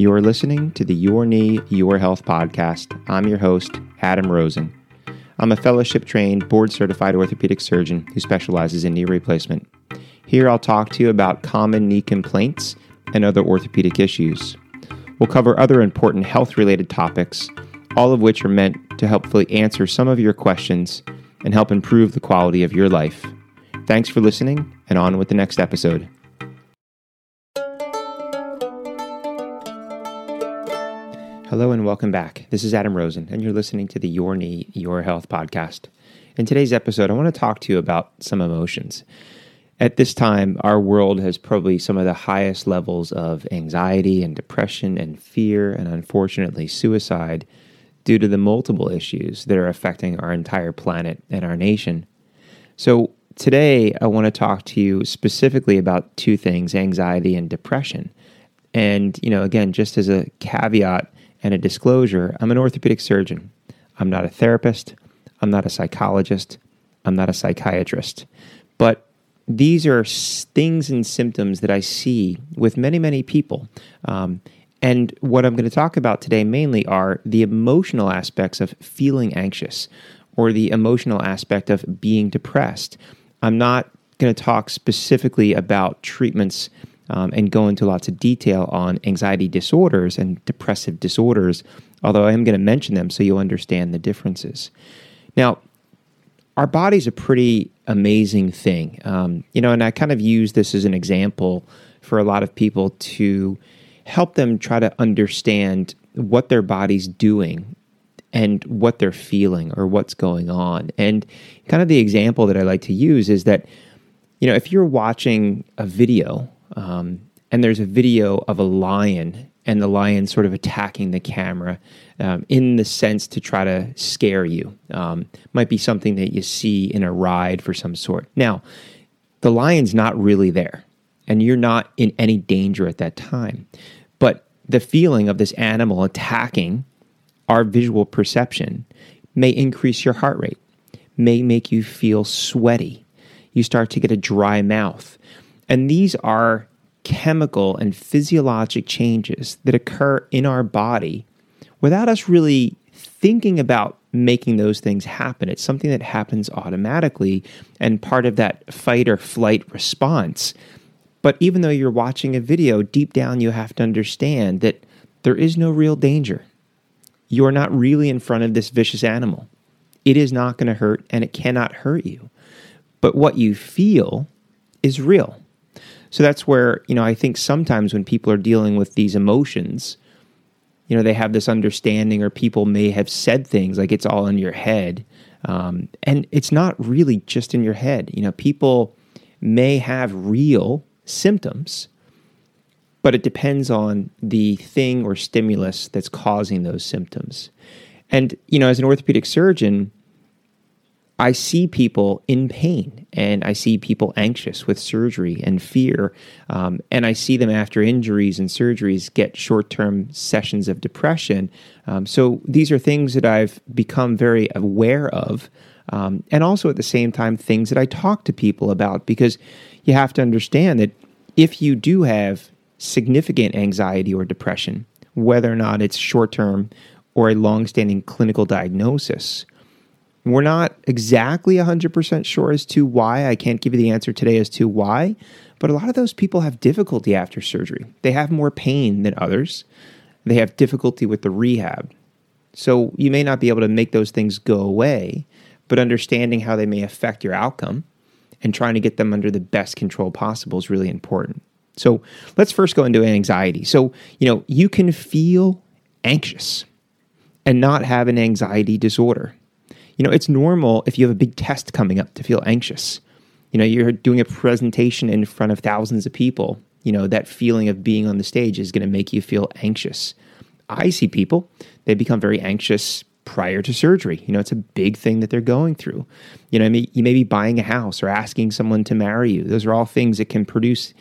You are listening to the Your Knee, Your Health podcast. I'm your host, Adam Rosen. I'm a fellowship trained, board certified orthopedic surgeon who specializes in knee replacement. Here I'll talk to you about common knee complaints and other orthopedic issues. We'll cover other important health related topics, all of which are meant to helpfully answer some of your questions and help improve the quality of your life. Thanks for listening, and on with the next episode. Hello and welcome back. This is Adam Rosen, and you're listening to the Your Knee, Your Health podcast. In today's episode, I want to talk to you about some emotions. At this time, our world has probably some of the highest levels of anxiety and depression and fear, and unfortunately, suicide due to the multiple issues that are affecting our entire planet and our nation. So, today, I want to talk to you specifically about two things anxiety and depression. And, you know, again, just as a caveat, and a disclosure I'm an orthopedic surgeon. I'm not a therapist. I'm not a psychologist. I'm not a psychiatrist. But these are things and symptoms that I see with many, many people. Um, and what I'm going to talk about today mainly are the emotional aspects of feeling anxious or the emotional aspect of being depressed. I'm not going to talk specifically about treatments um, and go into lots of detail on anxiety disorders and depressive disorders, although I am going to mention them so you'll understand the differences. Now, our body's a pretty amazing thing, um, you know, and I kind of use this as an example for a lot of people to help them try to understand what their body's doing and what they're feeling or what's going on. And kind of the example that I like to use is that, you know, if you're watching a video um, and there's a video of a lion and the lion sort of attacking the camera um, in the sense to try to scare you. Um, might be something that you see in a ride for some sort. Now, the lion's not really there, and you're not in any danger at that time. But the feeling of this animal attacking our visual perception may increase your heart rate, may make you feel sweaty. You start to get a dry mouth. And these are chemical and physiologic changes that occur in our body without us really thinking about making those things happen. It's something that happens automatically and part of that fight or flight response. But even though you're watching a video, deep down you have to understand that there is no real danger. You are not really in front of this vicious animal. It is not going to hurt and it cannot hurt you. But what you feel is real. So that's where, you know, I think sometimes when people are dealing with these emotions, you know, they have this understanding, or people may have said things like it's all in your head. Um, and it's not really just in your head. You know, people may have real symptoms, but it depends on the thing or stimulus that's causing those symptoms. And, you know, as an orthopedic surgeon, I see people in pain and I see people anxious with surgery and fear. Um, and I see them after injuries and surgeries get short term sessions of depression. Um, so these are things that I've become very aware of. Um, and also at the same time, things that I talk to people about because you have to understand that if you do have significant anxiety or depression, whether or not it's short term or a long standing clinical diagnosis, we're not exactly 100% sure as to why. I can't give you the answer today as to why, but a lot of those people have difficulty after surgery. They have more pain than others, they have difficulty with the rehab. So you may not be able to make those things go away, but understanding how they may affect your outcome and trying to get them under the best control possible is really important. So let's first go into anxiety. So, you know, you can feel anxious and not have an anxiety disorder. You know, it's normal if you have a big test coming up to feel anxious. You know, you're doing a presentation in front of thousands of people. You know, that feeling of being on the stage is going to make you feel anxious. I see people, they become very anxious prior to surgery. You know, it's a big thing that they're going through. You know, you may be buying a house or asking someone to marry you. Those are all things that can produce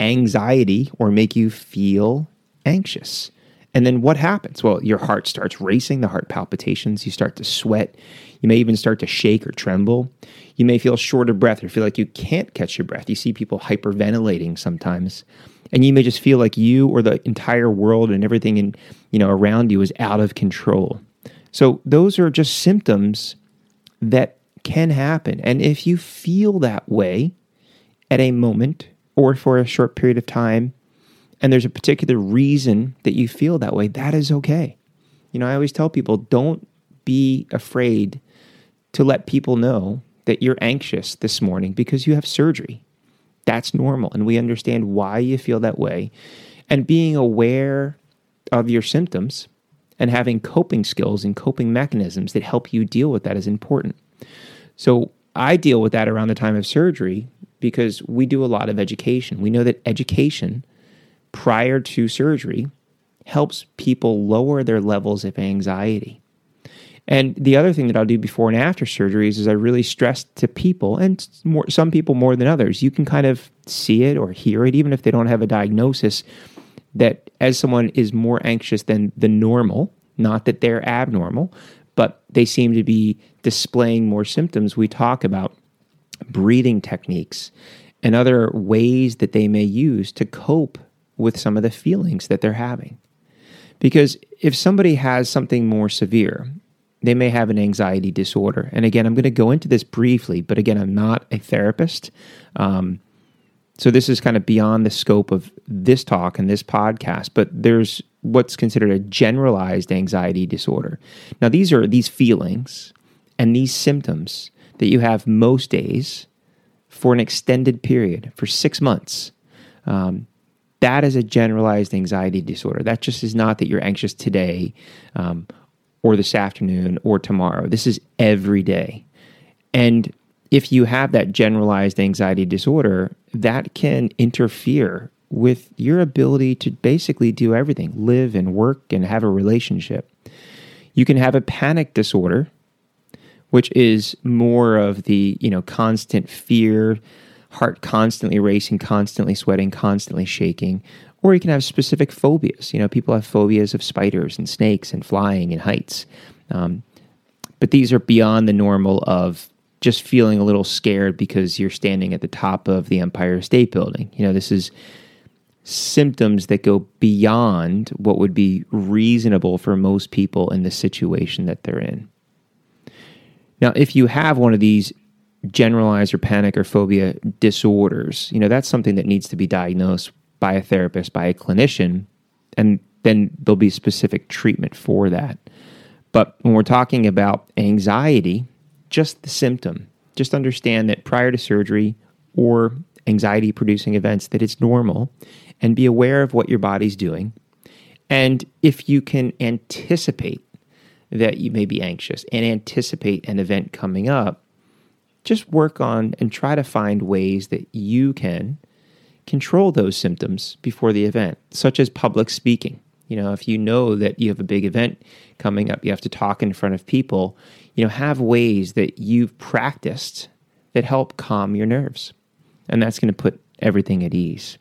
anxiety or make you feel anxious. And then what happens? Well, your heart starts racing, the heart palpitations, you start to sweat, you may even start to shake or tremble. You may feel short of breath or feel like you can't catch your breath. You see people hyperventilating sometimes. And you may just feel like you or the entire world and everything in, you know, around you is out of control. So those are just symptoms that can happen. And if you feel that way at a moment or for a short period of time, and there's a particular reason that you feel that way, that is okay. You know, I always tell people don't be afraid to let people know that you're anxious this morning because you have surgery. That's normal. And we understand why you feel that way. And being aware of your symptoms and having coping skills and coping mechanisms that help you deal with that is important. So I deal with that around the time of surgery because we do a lot of education. We know that education prior to surgery helps people lower their levels of anxiety. And the other thing that I'll do before and after surgeries is I really stress to people, and more, some people more than others, you can kind of see it or hear it, even if they don't have a diagnosis, that as someone is more anxious than the normal, not that they're abnormal, but they seem to be displaying more symptoms, we talk about breathing techniques and other ways that they may use to cope with some of the feelings that they're having. Because if somebody has something more severe, they may have an anxiety disorder. And again, I'm going to go into this briefly, but again, I'm not a therapist. Um, so this is kind of beyond the scope of this talk and this podcast, but there's what's considered a generalized anxiety disorder. Now, these are these feelings and these symptoms that you have most days for an extended period, for six months. Um, that is a generalized anxiety disorder. That just is not that you're anxious today um, or this afternoon or tomorrow. This is every day. And if you have that generalized anxiety disorder, that can interfere with your ability to basically do everything live and work and have a relationship. You can have a panic disorder, which is more of the, you know, constant fear, heart constantly racing, constantly sweating, constantly shaking, or you can have specific phobias. You know, people have phobias of spiders and snakes and flying and heights. Um, but these are beyond the normal of just feeling a little scared because you're standing at the top of the Empire State Building. You know, this is symptoms that go beyond what would be reasonable for most people in the situation that they're in. Now, if you have one of these generalized or panic or phobia disorders, you know, that's something that needs to be diagnosed by a therapist, by a clinician, and then there'll be specific treatment for that. But when we're talking about anxiety, just the symptom, just understand that prior to surgery or anxiety producing events that it's normal and be aware of what your body's doing. And if you can anticipate that you may be anxious and anticipate an event coming up, just work on and try to find ways that you can control those symptoms before the event, such as public speaking. You know, if you know that you have a big event coming up, you have to talk in front of people, you know, have ways that you've practiced that help calm your nerves. And that's going to put everything at ease.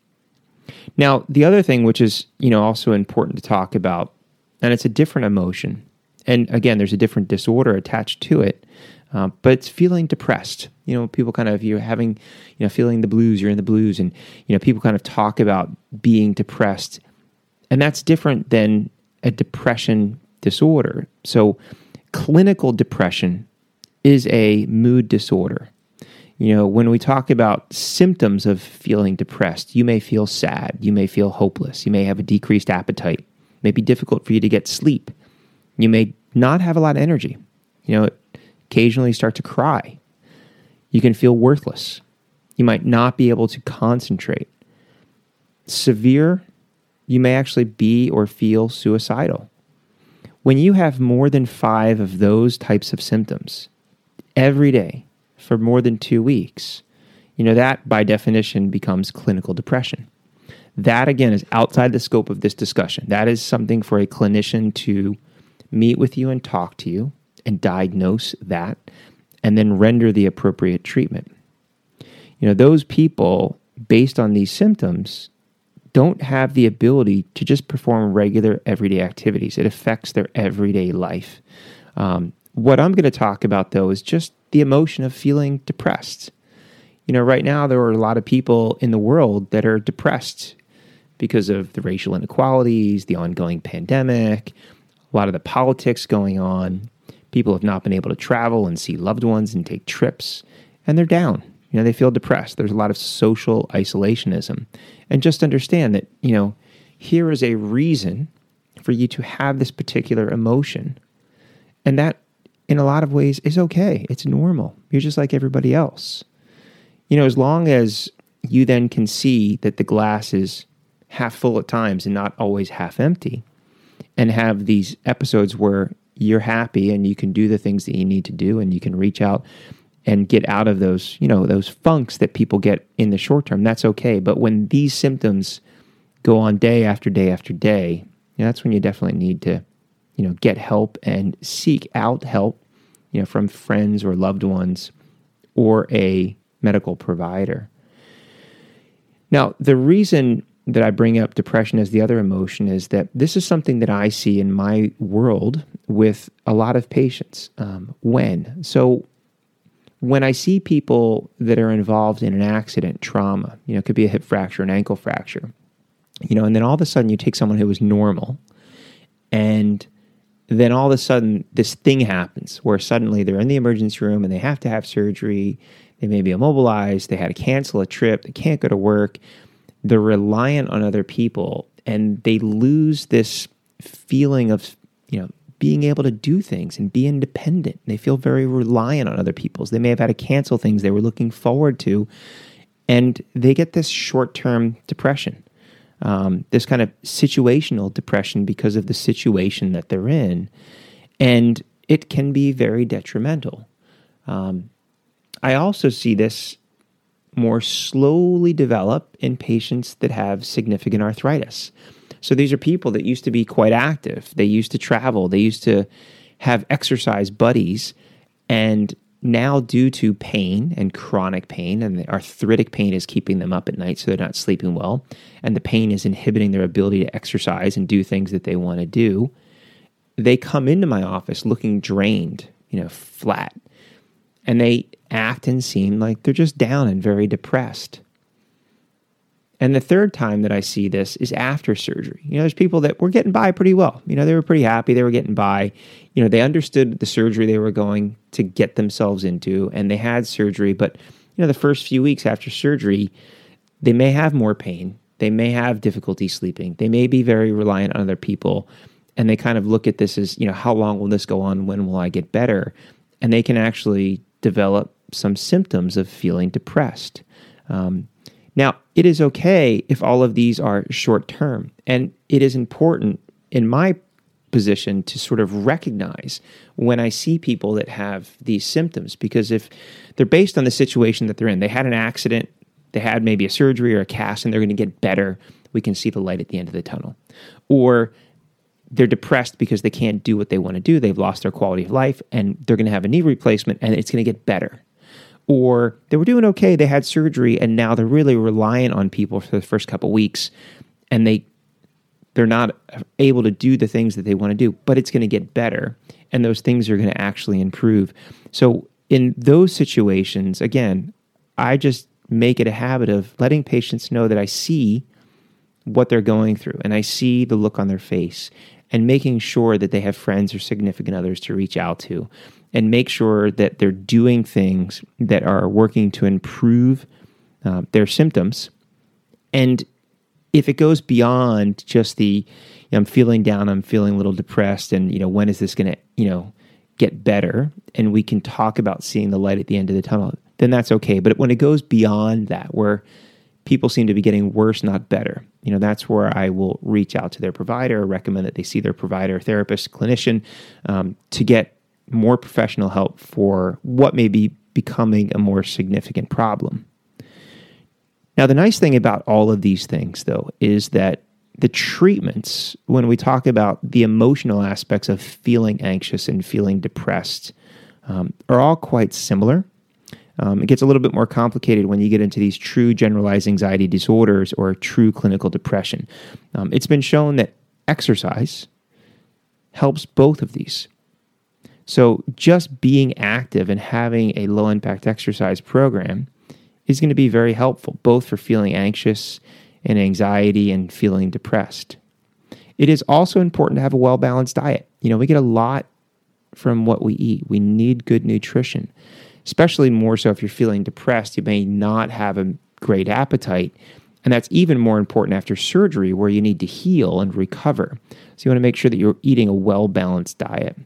Now, the other thing which is, you know, also important to talk about, and it's a different emotion. And again, there's a different disorder attached to it, uh, but feeling depressed. You know, people kind of you're having, you know, feeling the blues. You're in the blues, and you know, people kind of talk about being depressed, and that's different than a depression disorder. So, clinical depression is a mood disorder. You know, when we talk about symptoms of feeling depressed, you may feel sad, you may feel hopeless, you may have a decreased appetite, it may be difficult for you to get sleep, you may not have a lot of energy. You know, occasionally start to cry. You can feel worthless. You might not be able to concentrate. Severe, you may actually be or feel suicidal. When you have more than five of those types of symptoms every day for more than two weeks, you know, that by definition becomes clinical depression. That again is outside the scope of this discussion. That is something for a clinician to meet with you and talk to you and diagnose that and then render the appropriate treatment. You know, those people, based on these symptoms, don't have the ability to just perform regular everyday activities. It affects their everyday life. Um, what I'm going to talk about, though, is just the emotion of feeling depressed. You know, right now, there are a lot of people in the world that are depressed because of the racial inequalities, the ongoing pandemic, a lot of the politics going on. People have not been able to travel and see loved ones and take trips, and they're down. You know, they feel depressed. There's a lot of social isolationism. And just understand that, you know, here is a reason for you to have this particular emotion. And that, in a lot of ways, is okay. It's normal. You're just like everybody else. You know, as long as you then can see that the glass is half full at times and not always half empty, and have these episodes where you're happy and you can do the things that you need to do and you can reach out and get out of those, you know, those funks that people get in the short term, that's okay. But when these symptoms go on day after day after day, you know, that's when you definitely need to, you know, get help and seek out help, you know, from friends or loved ones or a medical provider. Now, the reason that I bring up depression as the other emotion is that this is something that I see in my world with a lot of patients. Um, when? So, when I see people that are involved in an accident, trauma, you know, it could be a hip fracture, an ankle fracture, you know, and then all of a sudden you take someone who was normal and then all of a sudden this thing happens where suddenly they're in the emergency room and they have to have surgery. They may be immobilized. They had to cancel a trip. They can't go to work they're reliant on other people and they lose this feeling of you know being able to do things and be independent. They feel very reliant on other people's. They may have had to cancel things they were looking forward to and they get this short-term depression um, this kind of situational depression because of the situation that they're in and it can be very detrimental. Um, i also see this more slowly develop in patients that have significant arthritis. So these are people that used to be quite active. They used to travel, they used to have exercise buddies. And now, due to pain and chronic pain, and the arthritic pain is keeping them up at night, so they're not sleeping well, and the pain is inhibiting their ability to exercise and do things that they want to do, they come into my office looking drained, you know, flat. And they act and seem like they're just down and very depressed. And the third time that I see this is after surgery. You know, there's people that were getting by pretty well. You know, they were pretty happy. They were getting by. You know, they understood the surgery they were going to get themselves into and they had surgery. But, you know, the first few weeks after surgery, they may have more pain. They may have difficulty sleeping. They may be very reliant on other people. And they kind of look at this as, you know, how long will this go on? When will I get better? And they can actually develop some symptoms of feeling depressed. Um, now, it is okay if all of these are short term, and it is important in my position to sort of recognize when I see people that have these symptoms because if they're based on the situation that they're in, they had an accident, they had maybe a surgery or a cast, and they're going to get better, we can see the light at the end of the tunnel. Or they're depressed because they can't do what they want to do, they've lost their quality of life, and they're going to have a knee replacement, and it's going to get better or they were doing okay, they had surgery, and now they're really reliant on people for the first couple weeks, and they they're not able to do the things that they want to do, but it's going to get better, and those things are going to actually improve. So in those situations, again, I just make it a habit of letting patients know that I see what they're going through and I see the look on their face and making sure that they have friends or significant others to reach out to and make sure that they're doing things that are working to improve uh, their symptoms. And if it goes beyond just the I'm feeling down, I'm feeling a little depressed, and you know when is this going to you know get better, and we can talk about seeing the light at the end of the tunnel, then that's okay. But when it goes beyond that, where people seem to be getting worse, not better, you know that's where I will reach out to their provider, recommend that they see their provider, therapist, clinician, um, to get more professional help for what may be becoming a more significant problem. Now, the nice thing about all of these things, though, is that the treatments, when we talk about the emotional aspects of feeling anxious and feeling depressed, um, are all quite similar. Um, it gets a little bit more complicated when you get into these true generalized anxiety disorders or true clinical depression. Um, it's been shown that exercise helps both of these. So, just being active and having a low impact exercise program is going to be very helpful, both for feeling anxious and anxiety and feeling depressed. It is also important to have a well balanced diet. You know, we get a lot from what we eat, we need good nutrition especially more so if you're feeling depressed, you may not have a great appetite. And that's even more important after surgery, where you need to heal and recover. So you want to make sure that you're eating a well balanced diet.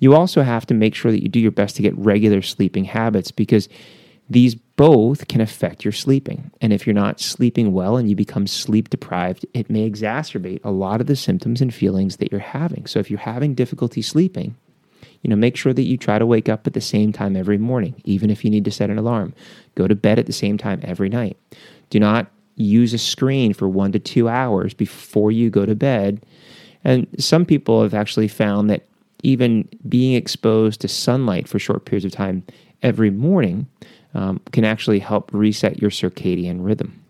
You also have to make sure that you do your best to get regular sleeping habits because these both can affect your sleeping. And if you're not sleeping well and you become sleep deprived, it may exacerbate a lot of the symptoms and feelings that you're having. So if you're having difficulty sleeping, you know, make sure that you try to wake up at the same time every morning, even if you need to set an alarm. Go to bed at the same time every night. Do not use a screen for one to two hours before you go to bed. And some people have actually found that even being exposed to sunlight for short periods of time every morning um, can actually help reset your circadian rhythm.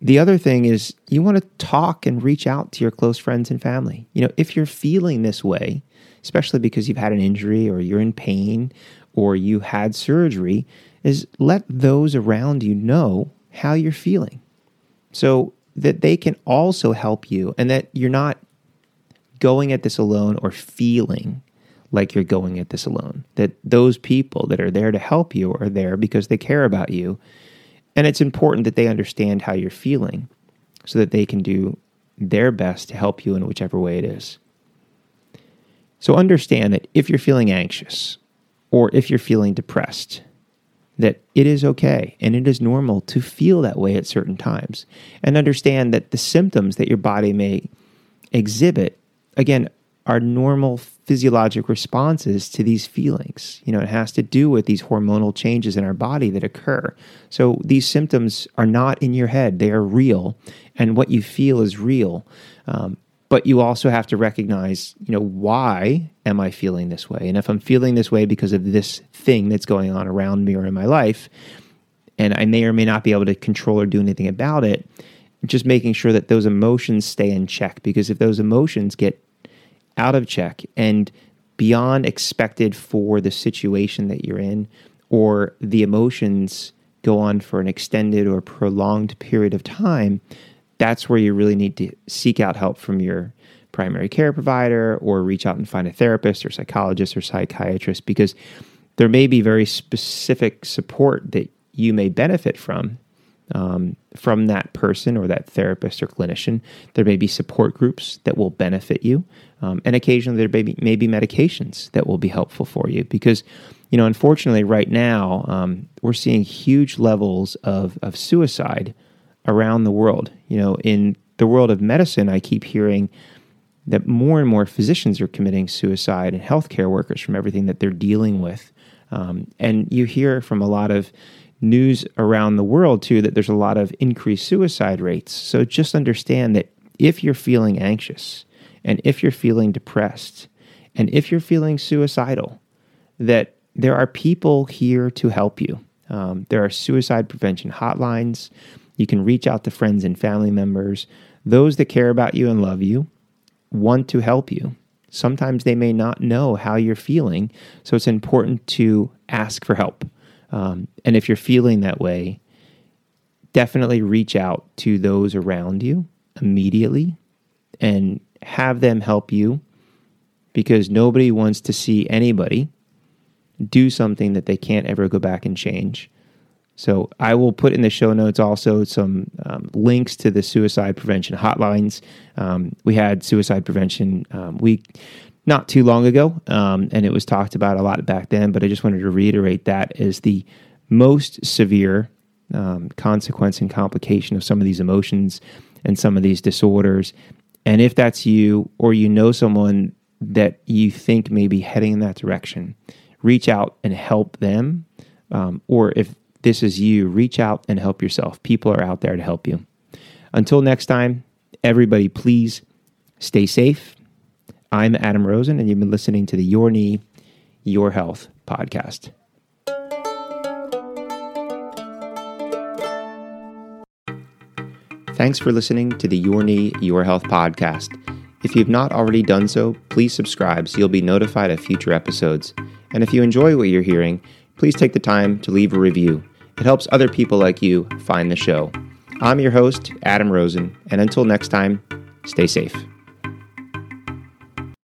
The other thing is you want to talk and reach out to your close friends and family. You know, if you're feeling this way, especially because you've had an injury or you're in pain or you had surgery, is let those around you know how you're feeling so that they can also help you and that you're not going at this alone or feeling like you're going at this alone. That those people that are there to help you are there because they care about you. And it's important that they understand how you're feeling so that they can do their best to help you in whichever way it is. So understand that if you're feeling anxious or if you're feeling depressed, that it is okay and it is normal to feel that way at certain times. And understand that the symptoms that your body may exhibit, again, are normal physiologic responses to these feelings. You know, it has to do with these hormonal changes in our body that occur. So these symptoms are not in your head, they are real. And what you feel is real. Um, but you also have to recognize, you know, why am I feeling this way? And if I'm feeling this way because of this thing that's going on around me or in my life, and I may or may not be able to control or do anything about it, just making sure that those emotions stay in check. Because if those emotions get out of check and beyond expected for the situation that you're in, or the emotions go on for an extended or prolonged period of time, that's where you really need to seek out help from your primary care provider or reach out and find a therapist or psychologist or psychiatrist because there may be very specific support that you may benefit from um, from that person or that therapist or clinician. There may be support groups that will benefit you, um, and occasionally there may be, may be, medications that will be helpful for you because, you know, unfortunately, right now um, we're seeing huge levels of of suicide around the world. You know, in the world of medicine, I keep hearing that more and more physicians are committing suicide and healthcare workers from everything that they're dealing with. Um, and you hear from a lot of news around the world too that there's a lot of increased suicide rates. So just understand that if you're feeling anxious and if you're feeling depressed and if you're feeling suicidal, that there are people here to help you. Um, there are suicide prevention hotlines. You can reach out to friends and family members. Those that care about you and love you want to help you. Sometimes they may not know how you're feeling, so it's important to ask for help. Um, and if you're feeling that way, definitely reach out to those around you immediately and have them help you because nobody wants to see anybody do something that they can't ever go back and change. So I will put in the show notes also some um, links to the suicide prevention hotlines. Um, we had suicide prevention um, week not too long ago, um, and it was talked about a lot back then. But I just wanted to reiterate that as the most severe um, consequence and complication of some of these emotions and some of these disorders. And if that's you, or you know someone that you think may be heading in that direction, reach out and help them. Um, or if this is you. Reach out and help yourself. People are out there to help you. Until next time, everybody, please stay safe. I'm Adam Rosen, and you've been listening to the Your Knee, Your Health podcast. Thanks for listening to the Your Knee, Your Health podcast. If you've not already done so, please subscribe so you'll be notified of future episodes. And if you enjoy what you're hearing, please take the time to leave a review. It helps other people like you find the show. I'm your host, Adam Rosen, and until next time, stay safe.